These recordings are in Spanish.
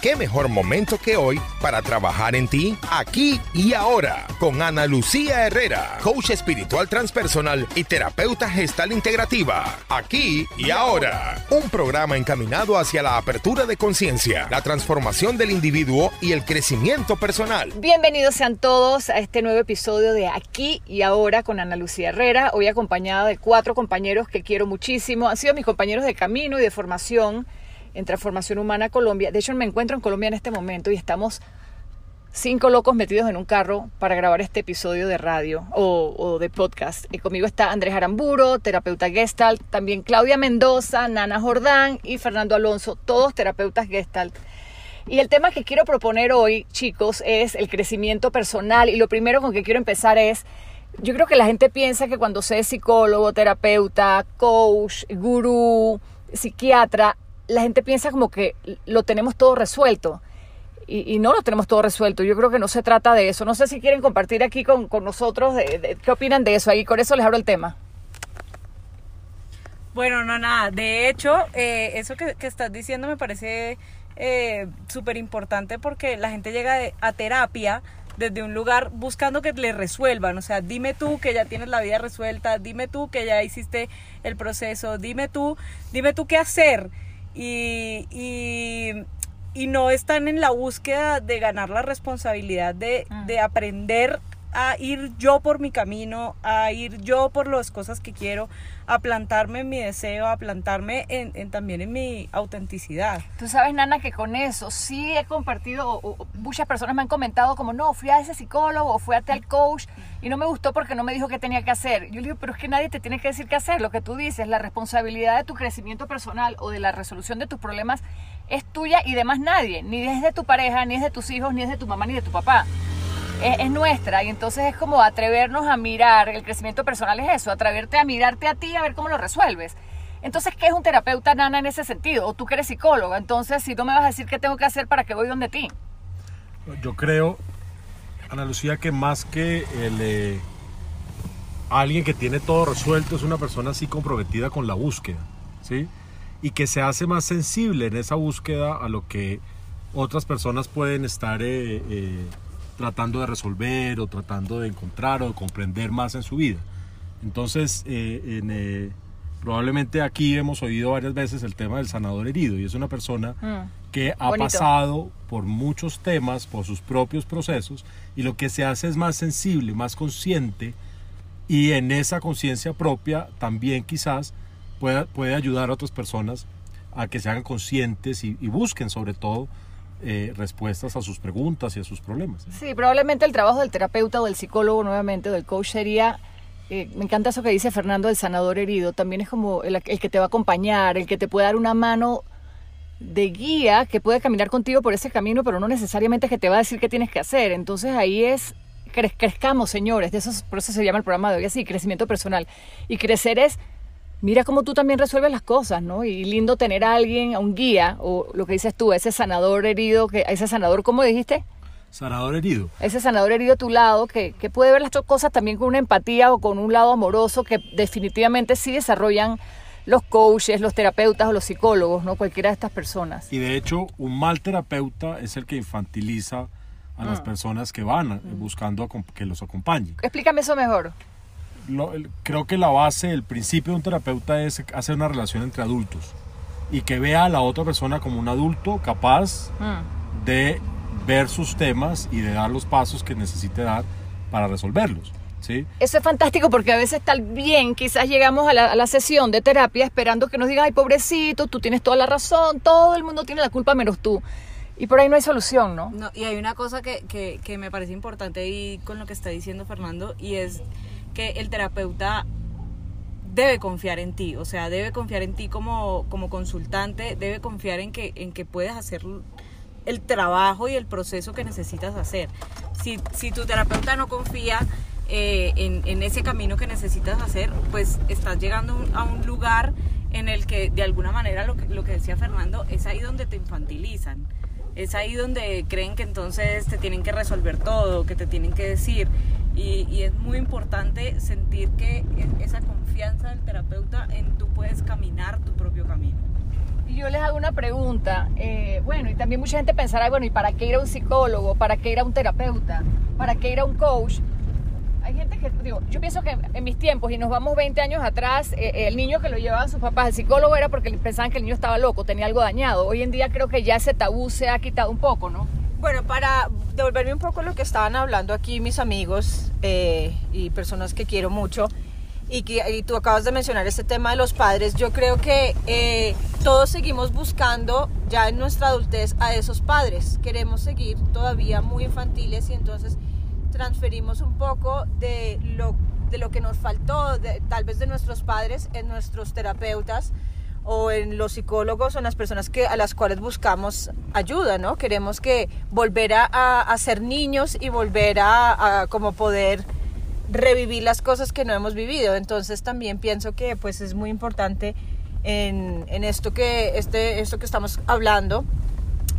qué mejor momento que hoy para trabajar en ti, aquí y ahora, con Ana Lucía Herrera, coach espiritual transpersonal y terapeuta gestal integrativa. Aquí y ahora, un programa encaminado hacia la apertura de conciencia, la transformación del individuo y el crecimiento personal. Bienvenidos sean todos a este nuevo episodio de Aquí y ahora con Ana Lucía Herrera, hoy acompañada de cuatro compañeros que quiero muchísimo, han sido mis compañeros de camino y de formación en Transformación Humana Colombia. De hecho, me encuentro en Colombia en este momento y estamos cinco locos metidos en un carro para grabar este episodio de radio o, de podcast. Y conmigo está Andrés Aramburo, terapeuta Gestalt, también Claudia Mendoza, Nana Jordán y Fernando Alonso, todos terapeutas Gestalt. Y el tema que quiero proponer hoy, chicos, es el crecimiento personal. Y lo primero con que quiero empezar es, yo creo que la gente piensa que cuando se es psicólogo, terapeuta, coach, gurú, psiquiatra, la gente piensa como que lo tenemos todo resuelto. Y, no lo tenemos todo resuelto. Yo creo que no se trata de eso. No sé si quieren compartir aquí con, nosotros qué opinan de eso. Ahí con eso les abro el tema. Bueno, no, nada. De hecho, eh, eso que, estás diciendo me parece eh, súper importante porque la gente llega a terapia desde un lugar buscando que le resuelvan. O sea, dime tú que ya tienes la vida resuelta, dime tú que ya hiciste el proceso, dime tú, dime tú qué hacer y, y, no están en la búsqueda de ganar la responsabilidad de, ah. de aprender a ir yo por mi camino, a ir yo por las cosas que quiero, a plantarme en mi deseo, a plantarme en, también en mi autenticidad. Tú sabes, Nana, que con eso sí he compartido, muchas personas me han comentado como, no, fui a ese psicólogo o fui a tal coach y no me gustó porque no me dijo qué tenía que hacer. Yo le digo, pero es que nadie te tiene que decir qué hacer. Lo que tú dices, la responsabilidad de tu crecimiento personal o de la resolución de tus problemas es tuya y de más nadie. Ni es de tu pareja, ni es de tus hijos, ni es de tu mamá, ni de tu papá es, nuestra y entonces es como atrevernos a mirar, el crecimiento personal es eso, atreverte a mirarte a ti a ver cómo lo resuelves. Entonces, ¿qué es un terapeuta nana en ese sentido? O tú que eres psicóloga, entonces si tú me vas a decir qué tengo que hacer para que voy donde ti. Yo creo, Ana Lucía, que más que el, eh, alguien que tiene todo resuelto es una persona así comprometida con la búsqueda, ¿sí? Y que se hace más sensible en esa búsqueda a lo que otras personas pueden estar eh, eh, tratando de resolver o tratando de encontrar o de comprender más en su vida. Entonces, eh, eh, probablemente aquí hemos oído varias veces el tema del sanador herido y es una persona mm. que ha pasado por muchos temas, por sus propios procesos y lo que se hace es más sensible, más consciente y en esa conciencia propia también quizás pueda, puede ayudar a otras personas a que se hagan conscientes y busquen sobre todo eh, respuestas a sus preguntas y a sus problemas. Sí, probablemente el trabajo del terapeuta o del psicólogo nuevamente del coach sería, eh, me encanta eso que dice Fernando, el sanador herido, también es como el, que te va a acompañar, el que te puede dar una mano de guía que puede caminar contigo por ese camino, pero no necesariamente que te va a decir qué tienes que hacer. Entonces ahí es, crezcamos señores, de eso, por eso se llama el programa de hoy así, crecimiento personal. Y crecer es mira cómo tú también resuelves las cosas, ¿no? Y lindo tener a alguien, a un guía, o lo que dices tú, ese sanador herido, que, ese sanador, ¿cómo dijiste? Sanador herido. Ese sanador herido a tu lado, que, que puede ver las cosas también con una empatía o con un lado amoroso, que definitivamente sí desarrollan los coaches, los terapeutas o los psicólogos, ¿no? Cualquiera de estas personas. Y de hecho, un mal terapeuta es el que infantiliza a las ah. personas que van mm. buscando que los acompañen. Explícame eso mejor creo que la base, el principio de un terapeuta es hacer una relación entre adultos y que vea a la otra persona como un adulto capaz mm. de ver sus temas y de dar los pasos que necesite dar para resolverlos. ¿sí? Eso es fantástico porque a veces está bien, quizás llegamos a la, sesión de terapia esperando que nos digan, ay pobrecito, tú tienes toda la razón, todo el mundo tiene la culpa menos tú. Y por ahí no hay solución, ¿no? no y hay una cosa que, que, que me parece importante y con lo que está diciendo Fernando y es que el terapeuta debe confiar en ti, o sea, debe confiar en ti como, como consultante, debe confiar en que, en que puedes hacer el trabajo y el proceso que necesitas hacer. Si, si tu terapeuta no confía eh, en, en, ese camino que necesitas hacer, pues estás llegando a un lugar en el que de alguna manera lo que, lo que decía Fernando, es ahí donde te infantilizan. Es ahí donde creen que entonces te tienen que resolver todo, que te tienen que decir. Y, es muy importante sentir que esa confianza del terapeuta en tú puedes caminar tu propio camino. Y yo les hago una pregunta. eh, bueno, y también mucha gente pensará, bueno, ¿y para qué ir a un psicólogo? ¿Para qué ir a un terapeuta? ¿Para qué ir a un coach? Hay gente que, digo, yo pienso que en mis tiempos, y nos vamos 20 años atrás, eh, el niño que lo llevaban sus papás al psicólogo era porque pensaban que el niño estaba loco, tenía algo dañado. Hoy en día creo que ya ese tabú se ha quitado un poco, ¿no? Bueno, para devolverme un poco lo que estaban hablando aquí mis amigos eh, y personas que quiero mucho, y, que, y tú acabas de mencionar este tema de los padres, yo creo que eh, todos seguimos buscando ya en nuestra adultez a esos padres. Queremos seguir todavía muy infantiles y entonces transferimos un poco de lo, de lo que nos faltó, de, tal vez de nuestros padres, en nuestros terapeutas o en los psicólogos o en las personas que, a las cuales buscamos ayuda, ¿no? Queremos que volver a, a, a ser niños y volver a, a, como poder revivir las cosas que no hemos vivido. Entonces también pienso que pues es muy importante en, en esto, que, este, esto que estamos hablando,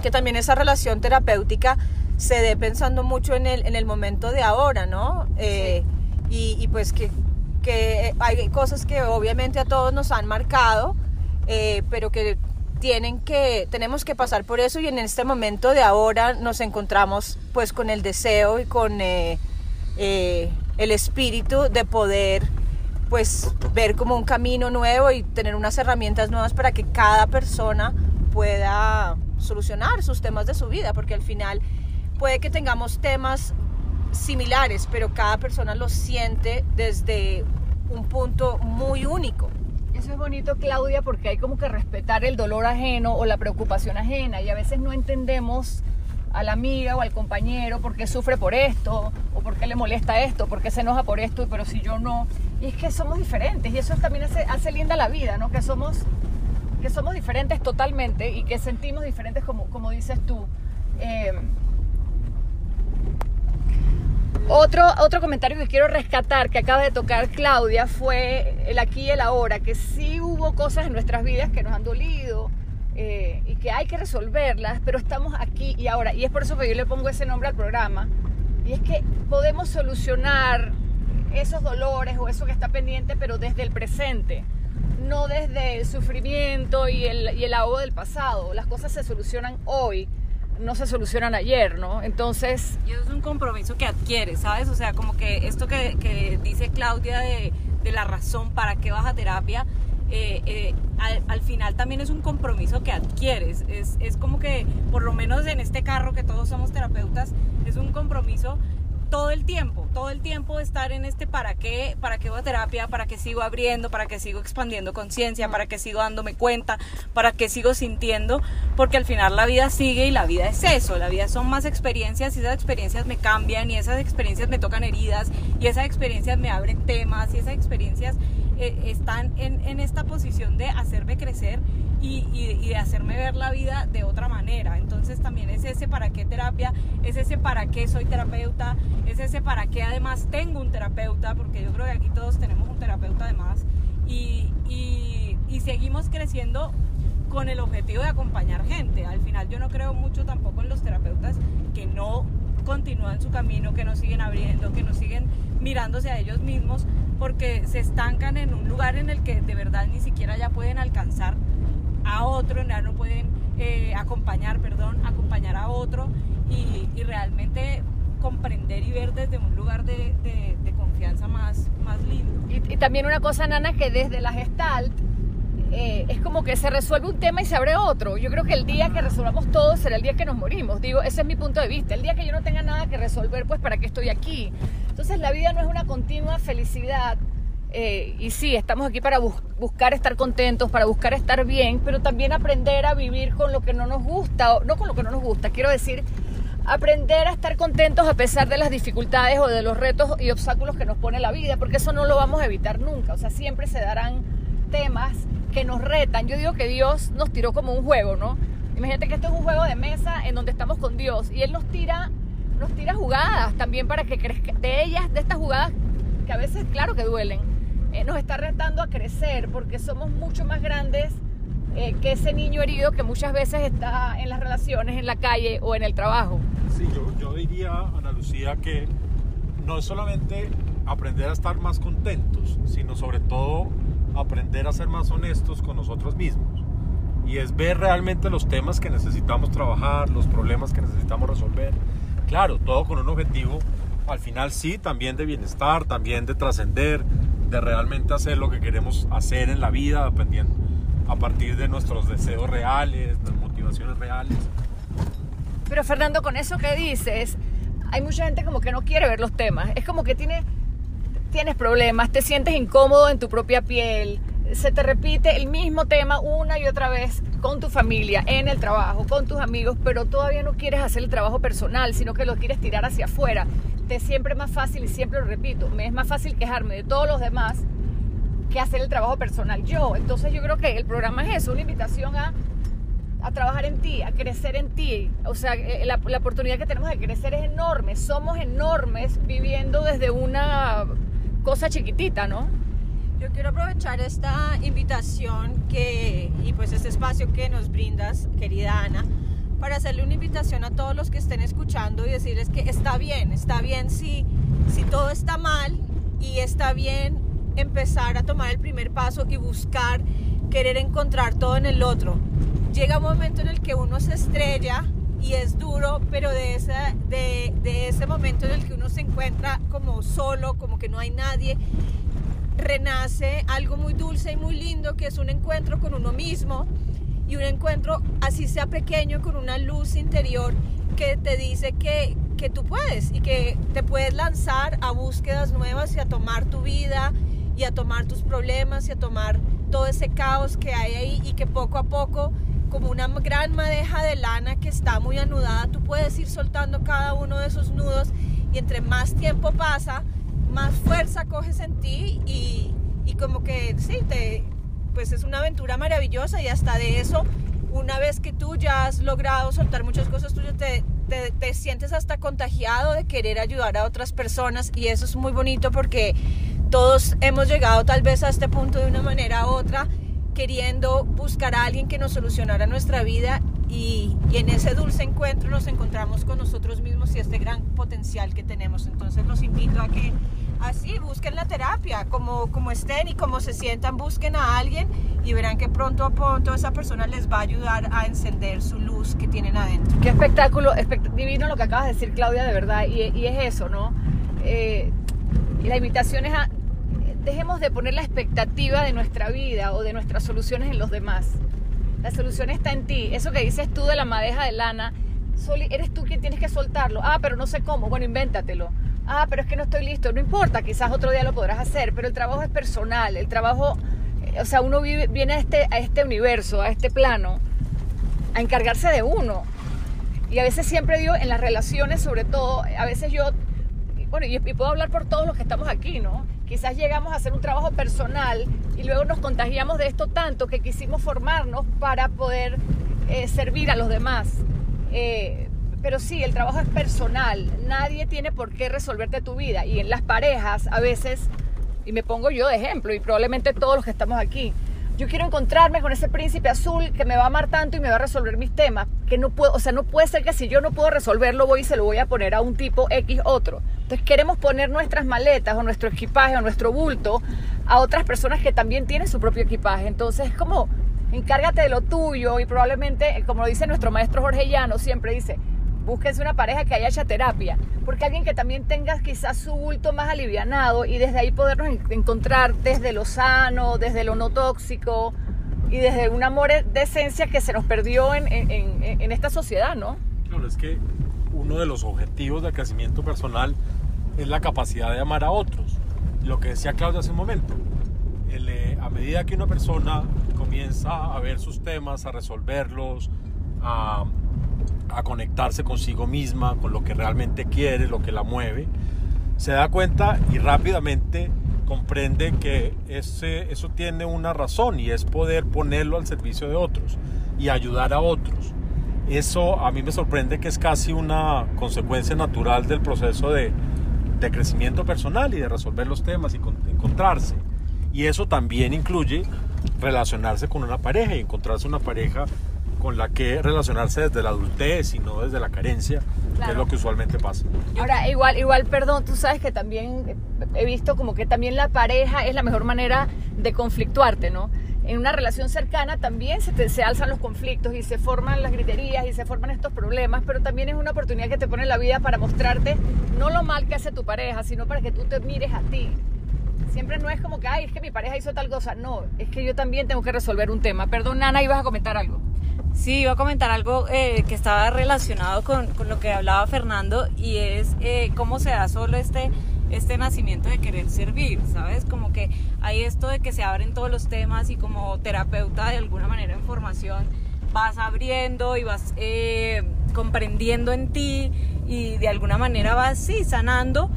que también esa relación terapéutica se dé pensando mucho en el, en el momento de ahora, ¿no? Eh, y, y, pues que, que hay cosas que obviamente a todos nos han marcado, eh, pero que tienen que tenemos que pasar por eso y en este momento de ahora nos encontramos pues con el deseo y con eh, eh, el espíritu de poder pues ver como un camino nuevo y tener unas herramientas nuevas para que cada persona pueda solucionar sus temas de su vida porque al final puede que tengamos temas similares pero cada persona los siente desde un punto muy único eso es bonito, Claudia, porque hay como que respetar el dolor ajeno o la preocupación ajena y a veces no entendemos a la amiga o al compañero por qué sufre por esto o por qué le molesta esto, por qué se enoja por esto, pero si yo no. Y es que somos diferentes y eso también hace, hace linda la vida, ¿no? Que somos, que somos diferentes totalmente y que sentimos diferentes como, como dices tú. Eh, otro, otro comentario que quiero rescatar que acaba de tocar Claudia fue el aquí y el ahora, que sí hubo cosas en nuestras vidas que nos han dolido eh, y que hay que resolverlas, pero estamos aquí y ahora. Y es por eso que yo le pongo ese nombre al programa. Y es que podemos solucionar esos dolores o eso que está pendiente, pero desde el presente, no desde el sufrimiento y el, y el ahogo del pasado. Las cosas se solucionan hoy no se solucionan ayer, ¿no? Entonces... Y eso es un compromiso que adquieres, ¿sabes? O sea, como que esto que, que dice Claudia de, de, la razón para qué vas a terapia, eh, eh, al, al, final también es un compromiso que adquieres. Es, es como que, por lo menos en este carro, que todos somos terapeutas, es un compromiso todo el tiempo, todo el tiempo estar en este para qué, para qué voy a terapia, para qué sigo abriendo, para qué sigo expandiendo conciencia, para qué sigo dándome cuenta, para qué sigo sintiendo, porque al final la vida sigue y la vida es eso, la vida son más experiencias y esas experiencias me cambian y esas experiencias me tocan heridas y esas experiencias me abren temas y esas experiencias eh, están en, en, esta posición de hacerme crecer y, y, y, de hacerme ver la vida de otra manera. Entonces también es ese para qué terapia, es ese para qué soy terapeuta, es ese para qué además tengo un terapeuta, porque yo creo que aquí todos tenemos un terapeuta además, y, y, y seguimos creciendo con el objetivo de acompañar gente. Al final yo no creo mucho tampoco en los terapeutas que no continúan su camino, que no siguen abriendo, que no siguen mirándose a ellos mismos, porque se estancan en un lugar en el que de verdad ni siquiera ya pueden alcanzar a otro, ya no pueden eh, acompañar, perdón, acompañar a otro y, y, realmente comprender y ver desde un lugar de, de, de confianza más, más lindo. Y, y, también una cosa, Nana, que desde la gestalt eh, es como que se resuelve un tema y se abre otro. Yo creo que el día que resolvamos todo será el día que nos morimos. Digo, ese es mi punto de vista. El día que yo no tenga nada que resolver, pues ¿para qué estoy aquí? Entonces la vida no es una continua felicidad. Eh, y sí, estamos aquí para bus buscar estar contentos, para buscar estar bien, pero también aprender a vivir con lo que no nos gusta, o no con lo que no nos gusta, quiero decir, aprender a estar contentos a pesar de las dificultades o de los retos y obstáculos que nos pone la vida, porque eso no lo vamos a evitar nunca, o sea, siempre se darán temas que nos retan. Yo digo que Dios nos tiró como un juego, ¿no? Imagínate que esto es un juego de mesa en donde estamos con Dios y Él nos tira, nos tira jugadas también para que crezca, de ellas, de estas jugadas que a veces, claro que duelen, eh, nos está retando a crecer porque somos mucho más grandes eh, que ese niño herido que muchas veces está en las relaciones, en la calle o en el trabajo. Sí, yo, yo diría, Ana Lucía, que no es solamente aprender a estar más contentos, sino sobre todo aprender a ser más honestos con nosotros mismos. Y, es ver realmente los temas que necesitamos trabajar, los problemas que necesitamos resolver. Claro, todo con un objetivo, al final sí, también de bienestar, también de trascender, de realmente hacer lo que queremos hacer en la vida, dependiendo, a partir de nuestros deseos reales, de motivaciones reales. Pero Fernando, con eso que dices, hay mucha gente como que no quiere ver los temas. Es como que tiene, tienes problemas, te sientes incómodo en tu propia piel, se te repite el mismo tema una y otra vez con tu familia, en el trabajo, con tus amigos, pero todavía no quieres hacer el trabajo personal, sino que lo quieres tirar hacia afuera. Te es siempre más fácil, y siempre lo repito, me es más fácil quejarme de todos los demás que hacer el trabajo personal yo. Entonces yo creo que el programa es eso, una invitación a, a trabajar en ti, a crecer en ti. O sea, eh, la, la oportunidad que tenemos de crecer es enorme. Somos enormes viviendo desde una cosa chiquitita, ¿no? Yo quiero aprovechar esta invitación que, y pues este espacio que nos brindas, querida Ana, para hacerle una invitación a todos los que estén escuchando y decirles que está bien, está bien si, si todo está mal y está bien empezar a tomar el primer paso y buscar, querer encontrar todo en el otro. Llega un momento en el que uno se estrella y es duro, pero de ese, de, de ese momento en el que uno se encuentra como solo, como que no hay nadie, renace algo muy dulce y muy lindo que es un encuentro con uno mismo y un encuentro así sea pequeño con una luz interior que te dice que, que tú puedes y que te puedes lanzar a búsquedas nuevas y a tomar tu vida y a tomar tus problemas y a tomar todo ese caos que hay ahí y que poco a poco como una gran madeja de lana que está muy anudada, tú puedes ir soltando cada uno de esos nudos y entre más tiempo pasa, más fuerza coges en ti y, y como que sí, te, pues es una aventura maravillosa y hasta de eso, una vez que tú ya has logrado soltar muchas cosas tuyas, te, te, te, sientes hasta contagiado de querer ayudar a otras personas y eso es muy bonito porque todos hemos llegado tal vez a este punto de una manera u otra queriendo buscar a alguien que nos solucionara nuestra vida y, y, en ese dulce encuentro nos encontramos con nosotros mismos y este gran potencial que tenemos. Entonces los invito a que así busquen la terapia, como, como estén y como se sientan, busquen a alguien y verán que pronto a pronto esa persona les va a ayudar a encender su luz que tienen adentro. Qué espectáculo, espect divino lo que acabas de decir Claudia, de verdad, y, y es eso, ¿no? Eh, la invitación es a, dejemos de poner la expectativa de nuestra vida o de nuestras soluciones en los demás la solución está en ti. Eso que dices tú de la madeja de lana, eres tú quien tienes que soltarlo. Ah, pero no sé cómo. Bueno, invéntatelo. Ah, pero es que no estoy listo. No importa, quizás otro día lo podrás hacer, pero el trabajo es personal. El trabajo, o sea, uno viene a este, a este universo, a este plano, a encargarse de uno. Y a veces siempre digo, en las relaciones, sobre todo, a veces yo, bueno, y, y puedo hablar por todos los que estamos aquí, ¿no? Quizás llegamos a hacer un trabajo personal y luego nos contagiamos de esto tanto que quisimos formarnos para poder eh, servir a los demás. Eh, pero sí, el trabajo es personal. Nadie tiene por qué resolverte tu vida. Y en las parejas, a veces, y me pongo yo de ejemplo, y probablemente todos los que estamos aquí, yo quiero encontrarme con ese príncipe azul que me va a amar tanto y me va a resolver mis temas. Que no puedo, o sea, no puede ser que si yo no puedo resolverlo, voy y se lo voy a poner a un tipo X otro. Entonces queremos poner nuestras maletas o nuestro equipaje o nuestro bulto a otras personas que también tienen su propio equipaje. Entonces es como, encárgate de lo tuyo y probablemente, como lo dice nuestro maestro Jorge Llano, siempre dice, búsquense una pareja que haya hecha terapia, porque alguien que también tenga quizás su bulto más alivianado y desde ahí podernos encontrar desde lo sano, desde lo no tóxico y desde un amor de esencia que se nos perdió en, esta sociedad, ¿no? Claro, es que uno de los objetivos del crecimiento personal es la capacidad de amar a otros. Lo que decía Claudia hace un momento, eh, a medida que una persona comienza a ver sus temas, a resolverlos, a, a conectarse consigo misma, con lo que realmente quiere, lo que la mueve, se da cuenta y rápidamente comprende que ese, eso tiene una razón y es poder ponerlo al servicio de otros y ayudar a otros. Eso a mí me sorprende que es casi una consecuencia natural del proceso de, de crecimiento personal y de resolver los temas y con, encontrarse. Y eso también incluye relacionarse con una pareja y encontrarse una pareja con la que relacionarse desde la adultez y no desde la carencia, claro. que es lo que usualmente pasa. Ahora, igual, igual, perdón, tú sabes que también he visto como que también la pareja es la mejor manera de conflictuarte, ¿no? en una relación cercana también se, te, se alzan los conflictos y se forman las griterías y se forman estos problemas, pero también es una oportunidad que te pone la vida para mostrarte no lo mal que hace tu pareja, sino para que tú te mires a ti. Siempre no es como que, ay, es que mi pareja hizo tal cosa. No, es que yo también tengo que resolver un tema. Perdón, Nana, ibas a comentar algo. Sí, iba a comentar algo eh, que estaba relacionado con, con, lo que hablaba Fernando y es eh, cómo se da solo este este nacimiento de querer servir, ¿sabes? Como que hay esto de que se abren todos los temas y como terapeuta de alguna manera en formación vas abriendo y vas eh, comprendiendo en ti y de alguna manera vas, sí, sanando,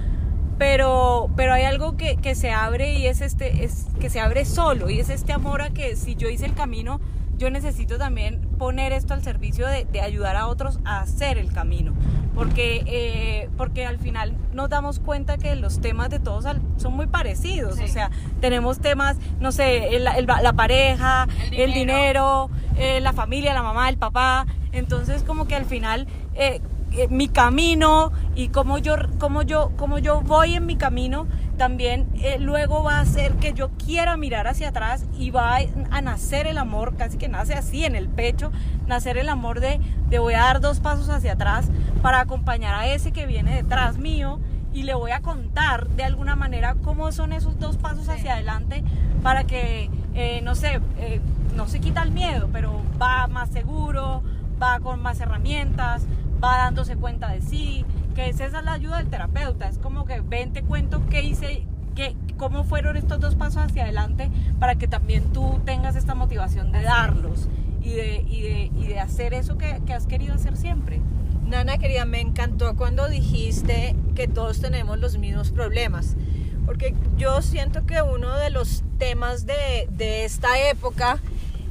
pero, pero hay algo que, que se abre y es este, es que se abre solo y es este amor a que si yo hice el camino, yo necesito también poner esto al servicio de, de ayudar a otros a hacer el camino. Porque, eh, porque al final nos damos cuenta que los temas de todos son muy parecidos. Sí. O sea, tenemos temas, no sé, el, el, la pareja, el dinero, el dinero eh, la familia, la mamá, el papá. Entonces, como que al final eh, eh, mi camino y cómo yo, cómo, yo, cómo yo voy en mi camino también eh, luego va a hacer que yo quiera mirar hacia atrás y va a, a, nacer el amor, casi que nace así en el pecho, nacer el amor de, de voy a dar dos pasos hacia atrás para acompañar a ese que viene detrás mío y le voy a contar de alguna manera cómo son esos dos pasos hacia adelante para que, eh, no sé, eh, no se quita el miedo, pero va más seguro, va con más herramientas, va dándose cuenta de sí, que esa es la ayuda del terapeuta, es como que ven, te cuento qué hice, qué, cómo fueron estos dos pasos hacia adelante para que también tú tengas esta motivación de darlos y de, y de, y de hacer eso que, que has querido hacer siempre. Nana, querida, me encantó cuando dijiste que todos tenemos los mismos problemas, porque yo siento que uno de los temas de, de esta época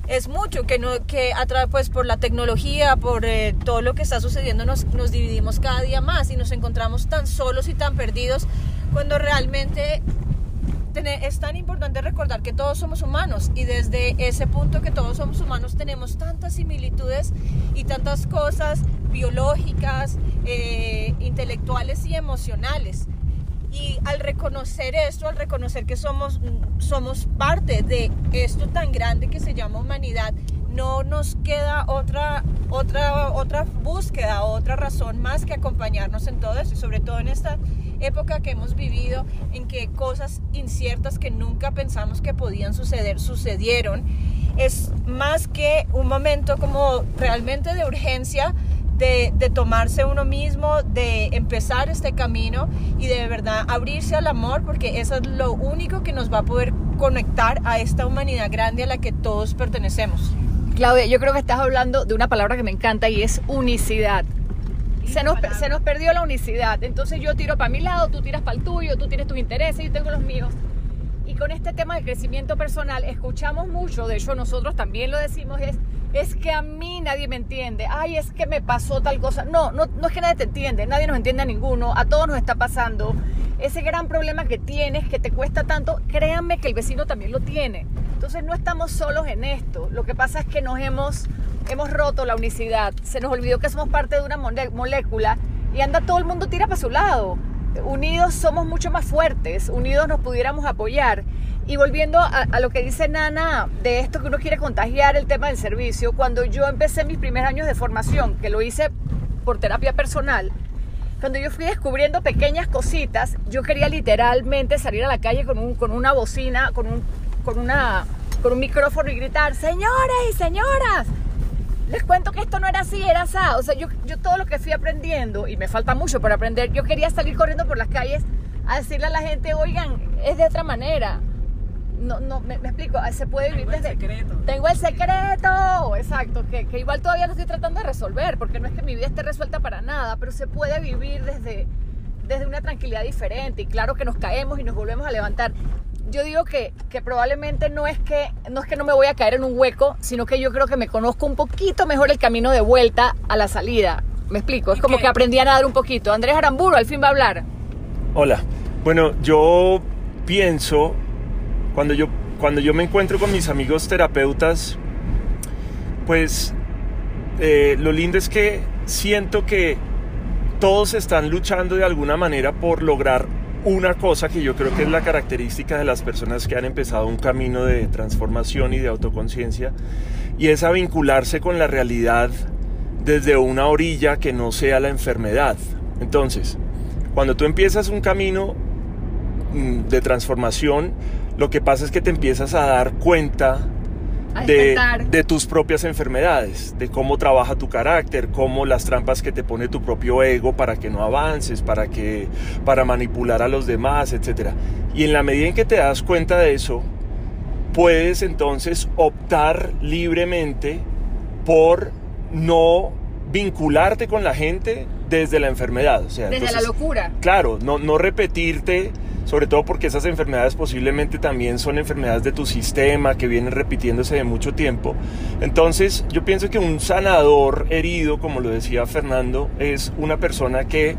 es mucho que no que a través pues por la tecnología por eh, todo lo que está sucediendo nos, nos dividimos cada día más y nos encontramos tan solos y tan perdidos cuando realmente es tan importante recordar que todos somos humanos y desde ese punto que todos somos humanos tenemos tantas similitudes y tantas cosas biológicas, eh, intelectuales y emocionales. Y al reconocer esto, al reconocer que somos, somos parte de esto tan grande que se llama humanidad, no nos queda otra, otra, otra búsqueda, otra razón más que acompañarnos en todo eso y sobre todo en esta época que hemos vivido en que cosas inciertas que nunca pensamos que podían suceder sucedieron. Es más que un momento como realmente de urgencia de, de, tomarse uno mismo, de empezar este camino y de verdad abrirse al amor, porque eso es lo único que nos va a poder conectar a esta humanidad grande a la que todos pertenecemos. Claudia, yo creo que estás hablando de una palabra que me encanta y es unicidad. Se nos, se nos, perdió la unicidad. Entonces yo tiro para mi lado, tú tiras para el tuyo, tú tienes tus intereses, yo tengo los míos. Y con este tema de crecimiento personal escuchamos mucho, de hecho nosotros también lo decimos, es, es que a mí nadie me entiende, ay, es que me pasó tal cosa. No, no, no es que nadie te entiende, nadie nos entiende a ninguno, a todos nos está pasando. Ese gran problema que tienes, que te cuesta tanto, créanme que el vecino también lo tiene. Entonces no estamos solos en esto. Lo que pasa es que nos hemos, hemos roto la unicidad. Se nos olvidó que somos parte de una molécula y anda todo el mundo tira para su lado. Unidos somos mucho más fuertes, unidos nos pudiéramos apoyar. Y volviendo a, a, lo que dice Nana de esto que uno quiere contagiar el tema del servicio, cuando yo empecé mis primeros años de formación, que lo hice por terapia personal, cuando yo fui descubriendo pequeñas cositas, yo quería literalmente salir a la calle con, un, con una bocina, con un, con, una, con un micrófono y gritar, señores y señoras, les cuento que esto no era así, era así. O sea, yo, yo todo lo que fui aprendiendo, y me falta mucho por aprender, yo quería salir corriendo por las calles a decirle a la gente, oigan, es de otra manera. No, no, me, me explico, se puede vivir Tengo desde... El secreto. Tengo el secreto, exacto, que, que igual todavía lo estoy tratando de resolver, porque no es que mi vida esté resuelta para nada, pero se puede vivir desde, desde una tranquilidad diferente y claro que nos caemos y nos volvemos a levantar yo digo que, que, probablemente no es que no es que no me voy a caer en un hueco, sino que yo creo que me conozco un poquito mejor el camino de vuelta a la salida. Me explico, es como que aprendí a nadar un poquito. Andrés Aramburu al fin va a hablar. Hola. Bueno, yo pienso cuando yo cuando yo me encuentro con mis amigos terapeutas, pues eh, lo lindo es que siento que todos están luchando de alguna manera por lograr una cosa que yo creo que es la característica de las personas que han empezado un camino de transformación y de autoconciencia, y es a vincularse con la realidad desde una orilla que no sea la enfermedad. Entonces, cuando tú empiezas un camino mm, de transformación, lo que pasa es que te empiezas a dar cuenta de tus propias enfermedades, de cómo trabaja tu carácter, cómo las trampas que te pone tu propio ego para que no avances, para que para manipular a los demás, etc. Y en la medida en que te das cuenta de eso, puedes entonces optar libremente por no vincularte con la gente desde la enfermedad, o sea, Desde la locura. Claro, no, no repetirte, sobre todo porque esas enfermedades posiblemente también son enfermedades de tu sistema que vienen repitiéndose de mucho tiempo. Entonces, yo pienso que un sanador herido, como lo decía Fernando, es una persona que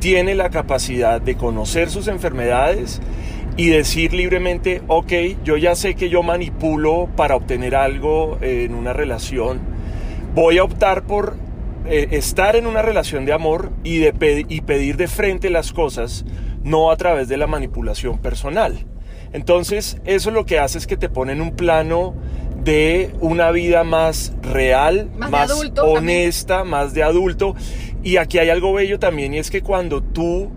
tiene la capacidad de conocer sus enfermedades y decir libremente, ok, yo ya sé que yo manipulo para obtener algo eh, en una relación, voy a optar por eh, estar en una relación de amor y, de y pedir de frente las cosas, no a través de la manipulación personal. Entonces, eso lo que hace es que te pone en un plano de una vida más real, Más de más adulto también. honesta, más de adulto. Y aquí hay algo bello también y es que cuando tú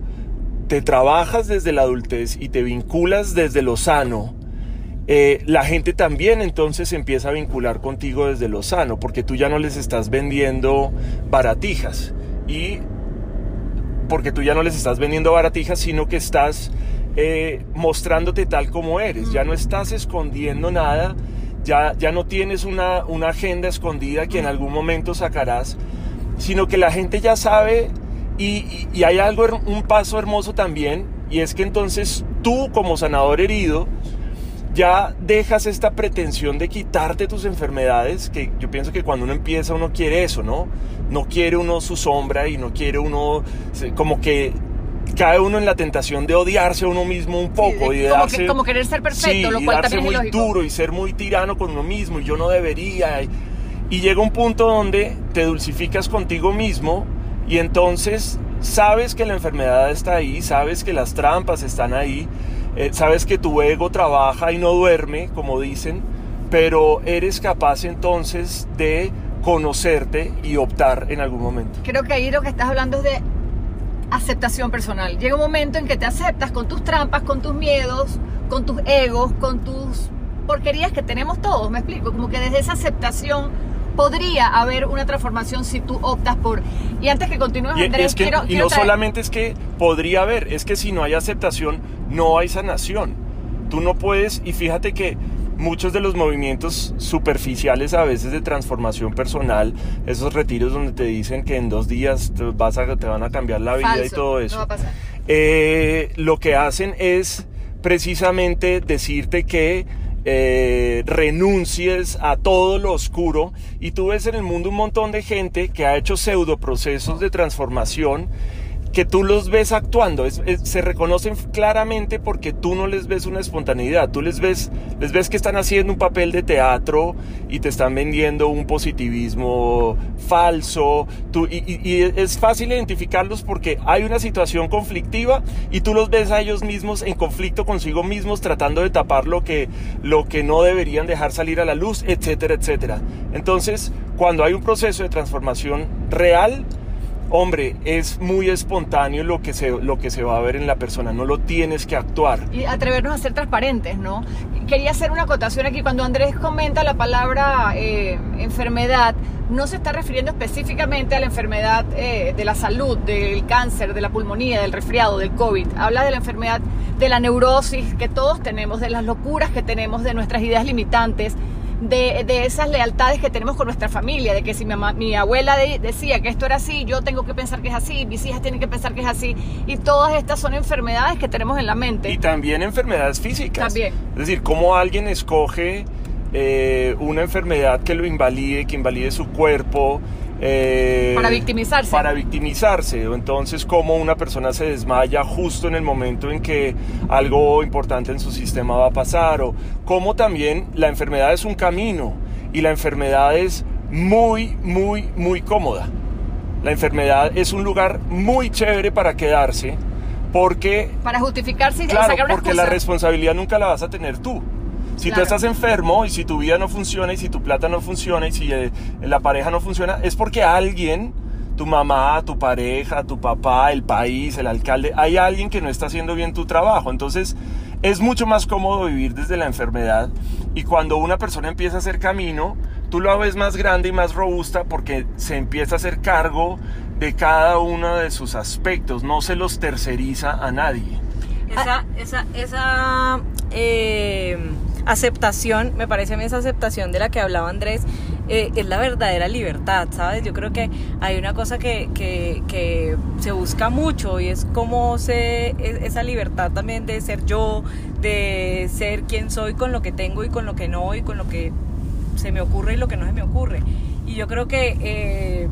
te trabajas desde la adultez y te vinculas desde lo sano, eh, la gente también entonces empieza a vincular contigo desde lo sano, porque tú ya no les estás vendiendo baratijas. Y porque tú ya no les estás vendiendo baratijas, sino que estás eh, mostrándote tal como eres, ya no estás escondiendo nada, ya, ya no tienes una, una agenda escondida que en algún momento sacarás, sino que la gente ya sabe y, y- hay algo, un paso hermoso también, y es que entonces tú como sanador herido, ya dejas esta pretensión de quitarte tus enfermedades, que yo pienso que cuando uno empieza uno quiere eso, ¿no? No quiere uno su sombra y no quiere uno, como que cae uno en la tentación de odiarse a uno mismo un poco Sí, y de como, darse... que- como querer ser perfecto, Sí, lo y cual darse también es muy duro y ser muy tirano con uno mismo y yo no debería. Y, y llega un punto donde te dulcificas contigo mismo y entonces sabes que la enfermedad está ahí, sabes que las trampas están ahí, eh, sabes que tu ego trabaja y no duerme, como dicen, pero eres capaz entonces de conocerte y optar en algún momento. Creo que ahí lo que estás hablando es de aceptación personal. Llega un momento en que te aceptas con tus trampas, con tus miedos, con tus egos, con tus porquerías que tenemos todos, me explico, como que desde esa aceptación podría haber una transformación si tú optas por... Y antes que continúes, Y, y Andrés, es que, quiero, y quiero no traer- solamente es que podría haber, es que si no hay aceptación, no hay sanación. Tú no puedes, y fíjate que muchos de los movimientos superficiales a veces de transformación personal, esos retiros donde te dicen que en dos días te, vas a, te van a cambiar la vida y todo no eso, va a pasar. eh, lo que hacen es precisamente decirte que eh, renuncies a todo lo oscuro y tú ves en el mundo un montón de gente que ha hecho pseudo procesos de transformación que tú los ves actuando, se reconocen claramente porque tú no les ves una espontaneidad, tú les ves, les ves que están haciendo un papel de teatro y te están vendiendo un positivismo falso, y- y es fácil identificarlos porque hay una situación conflictiva y tú los ves a ellos mismos en conflicto consigo mismos tratando de tapar lo que, lo que no deberían dejar salir a la luz, etcétera, etcétera. Entonces, cuando hay un proceso de transformación real, Hombre, es muy espontáneo lo que, se, lo que se va a ver en la persona, no lo tienes que actuar. y atrevernos a ser transparentes, ¿no? Quería hacer una acotación aquí. Cuando Andrés comenta la palabra eh, enfermedad, no se está refiriendo específicamente a la enfermedad eh, de la salud, del cáncer, de la pulmonía, del resfriado, del COVID. Habla de la enfermedad de la neurosis que todos tenemos, de las locuras que tenemos, de nuestras ideas limitantes. De, de esas lealtades que tenemos con nuestra familia, de que si mi, mamá- mi abuela de- decía que esto era así, yo tengo que pensar que es así, mis hijas tienen que pensar que es así, y todas estas son enfermedades que tenemos en la mente. Y también enfermedades físicas. También. Es decir, cómo alguien escoge eh, una enfermedad que lo invalide, que invalide su cuerpo. Eh, Para victimizarse. Para victimizarse. O Entonces, cómo una persona se desmaya justo en el momento en que algo importante en su sistema va a pasar. O cómo también la enfermedad es un camino y la enfermedad es muy, muy, muy cómoda. La enfermedad es un lugar muy chévere para quedarse porque Para justificarse y Claro, sacar una porque la responsabilidad nunca la vas a tener tú. Si Claro. tú estás enfermo y si tu vida no funciona y si tu plata no funciona y si eh, la pareja no funciona, es porque alguien, tu mamá, tu pareja, tu papá, el país, el alcalde, hay alguien que no está haciendo bien tu trabajo. Entonces es mucho más cómodo vivir desde la enfermedad y cuando una persona empieza a hacer camino, tú lo ves más grande y más robusta porque se empieza a hacer cargo de cada uno de sus aspectos, no se los terceriza a nadie. Esa, esa, esa eh, aceptación, me parece a mí esa aceptación de la que hablaba Andrés, eh, es la verdadera libertad, ¿sabes? Yo creo que hay una cosa que, que, que se busca mucho y es como se, es- esa libertad también de ser yo, de ser quien soy con lo que tengo y con lo que no y con lo que se me ocurre y lo que no se me ocurre. Y yo creo que eh,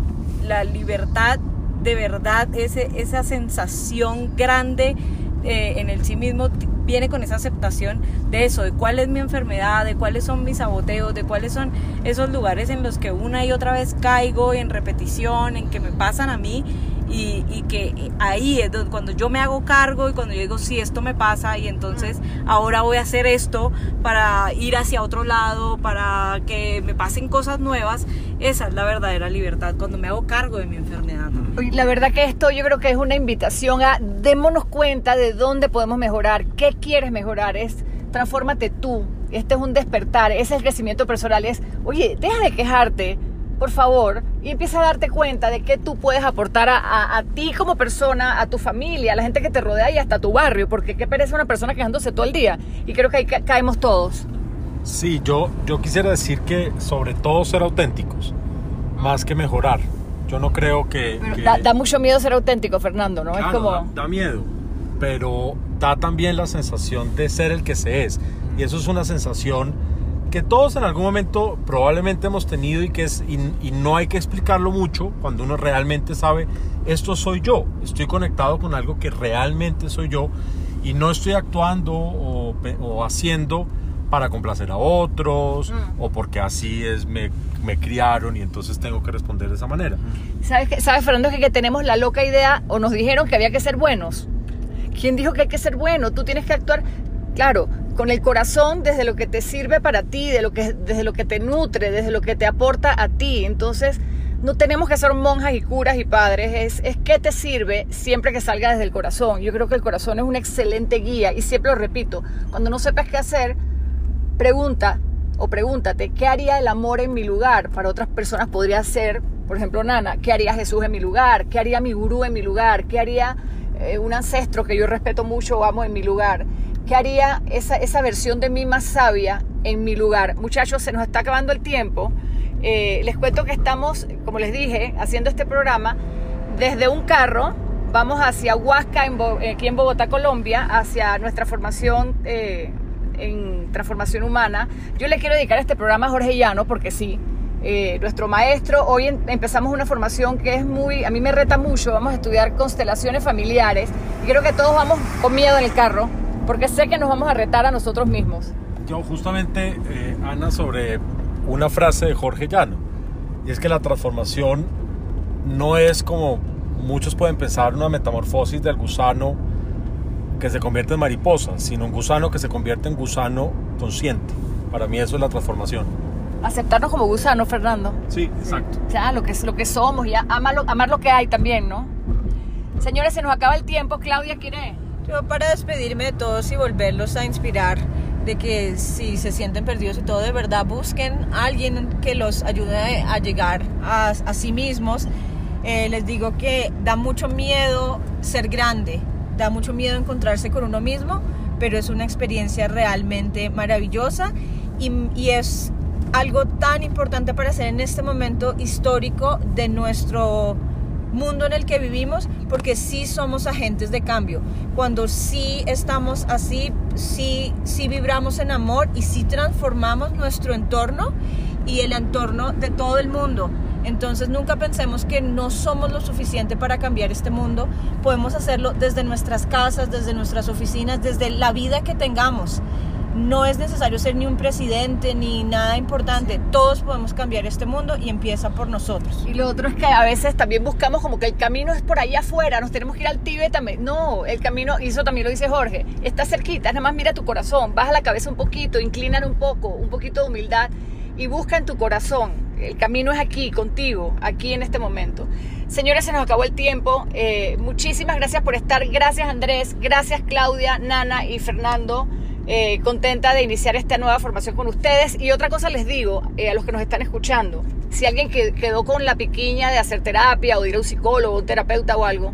la libertad, de verdad, ese, esa sensación grande eh, en el sí mismo viene con esa aceptación de eso, de cuál es mi enfermedad, de cuáles son mis saboteos, de cuáles son esos lugares en los que una y otra vez caigo en repetición, en que me pasan a mí y, y que ahí es donde- cuando yo me hago cargo y cuando yo digo, sí, esto me pasa y entonces ahora voy a hacer esto para ir hacia otro lado, para que me pasen cosas nuevas, esa es la verdadera libertad, cuando me hago cargo de mi enfermedad. La verdad que esto yo creo que es una invitación a démonos cuenta de dónde podemos mejorar, qué quieres mejorar, es transfórmate tú, este es un despertar, ese es el crecimiento personal, es, oye, deja de quejarte, por favor, y empieza a darte cuenta de qué tú puedes aportar a, a- a ti como persona, a tu familia, a la gente que te rodea y hasta a tu barrio, porque qué pereza una persona quejándose todo el día, y creo que ahí ca- caemos todos. Sí, yo, yo quisiera decir que sobre todo ser auténticos, más que mejorar. Yo no creo que... Que- da, da mucho miedo ser auténtico, Fernando, ¿no? Claro, es como... da, da miedo, pero da también la sensación de ser el que se es. Y eso es una sensación que todos en algún momento probablemente hemos tenido y que es y, y no hay que explicarlo mucho cuando uno realmente sabe esto soy yo, estoy conectado con algo que realmente soy yo y no estoy actuando o, haciendo para complacer a otros o porque así es me, me criaron y entonces tengo que responder de esa manera. ¿Sabes, qué? ¿Sabes, Fernando, que, que tenemos la loca idea o nos dijeron que había que ser buenos? ¿Quién dijo que hay que ser bueno? Tú tienes que actuar, claro, con el corazón desde lo que te sirve para ti, de lo que, desde lo que te nutre, desde lo que te aporta a ti. Entonces, no tenemos que ser monjas y curas y padres, es, es qué te sirve siempre que salga desde el corazón. Yo creo que el corazón es una excelente guía y siempre lo repito, cuando no sepas qué hacer, pregunta o pregúntate, ¿qué haría el amor en mi lugar? Para otras personas podría ser, por ejemplo, Nana, ¿qué haría Jesús en mi lugar? ¿Qué haría mi gurú en mi lugar? ¿Qué haría eh, un ancestro que yo respeto mucho o amo en mi lugar? ¿Qué haría esa, esa versión de mí más sabia en mi lugar? Muchachos, se nos está acabando el tiempo. Eh, les cuento que estamos, como les dije, haciendo este programa desde un carro. Vamos hacia Huasca, en aquí en Bogotá, Colombia, hacia nuestra formación eh, en transformación humana. Yo le quiero dedicar este programa a Jorge Llano porque sí, eh, nuestro maestro, hoy empezamos una formación que es muy, a mí me reta mucho, vamos a estudiar constelaciones familiares y creo que todos vamos con miedo en el carro porque sé que nos vamos a retar a nosotros mismos. Yo justamente, eh, Ana, sobre una frase de Jorge Llano, y es que la transformación no es como muchos pueden pensar una metamorfosis del gusano que se convierte en mariposa, sino un gusano que se convierte en gusano consciente. Para mí eso es la transformación. Aceptarnos como gusanos, Fernando. Sí, exacto. O sea, lo que, es, lo que somos y amar lo, amar lo que hay también, ¿no? Señores, se nos acaba el tiempo. Claudia, ¿quiere? Yo para despedirme de todos y volverlos a inspirar de que si se sienten perdidos y todo, de verdad busquen a alguien que los ayude a llegar a, a sí mismos. Eh, les digo que da mucho miedo ser grande, da mucho miedo encontrarse con uno mismo, pero es una experiencia realmente maravillosa y, y es algo tan importante para hacer en este momento histórico de nuestro mundo en el que vivimos, porque sí somos agentes de cambio. Cuando sí estamos así, sí, sí vibramos en amor y sí transformamos nuestro entorno y el entorno de todo el mundo. Entonces nunca pensemos que no somos lo suficiente para cambiar este mundo. Podemos hacerlo desde nuestras casas, desde nuestras oficinas, desde la vida que tengamos. No es necesario ser ni un presidente ni nada importante. Todos podemos cambiar este mundo y empieza por nosotros. Y lo otro es que a veces también buscamos como que el camino es por allá afuera, nos tenemos que ir al Tíbet también. No, el camino, y eso también lo dice Jorge, está cerquita, nada más mira tu corazón, baja la cabeza un poquito, inclina un poco, un poquito de humildad y busca en tu corazón. El camino es aquí, contigo, aquí en este momento. Señores, se nos acabó el tiempo. Eh, muchísimas gracias por estar. Gracias Andrés, gracias Claudia, Nana y Fernando. Eh, contenta de iniciar esta nueva formación con ustedes. Y otra cosa les digo eh, a los que nos están escuchando, si alguien que quedó con la piquiña de hacer terapia o de ir a un psicólogo, un terapeuta o algo,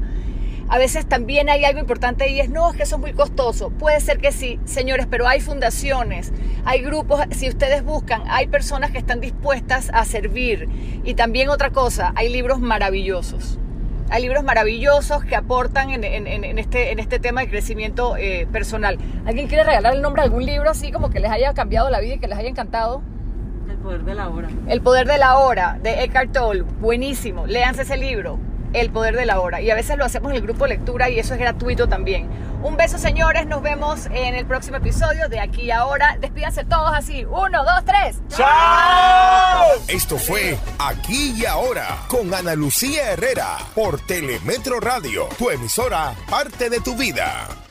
a veces también hay algo importante y es, no, es que eso es muy costoso. Puede ser que sí, señores, pero hay fundaciones, hay grupos, si ustedes buscan, hay personas que están dispuestas a servir. Y también otra cosa, hay libros maravillosos. Hay libros maravillosos que aportan en, este, en este tema de crecimiento eh, personal. ¿Alguien quiere regalar el nombre de algún libro así como que les haya cambiado la vida y que les haya encantado? El poder de la hora. El poder de la hora, de Eckhart Tolle. Buenísimo. Léanse ese libro. El poder de la hora. Y a veces lo hacemos en el grupo lectura y eso es gratuito también. Un beso, señores. Nos vemos en el próximo episodio de Aquí y Ahora. Despídanse todos así. Uno, dos, tres. ¡Chao! Esto fue Aquí y Ahora con Ana Lucía Herrera por Telemetro Radio, tu emisora, parte de tu vida.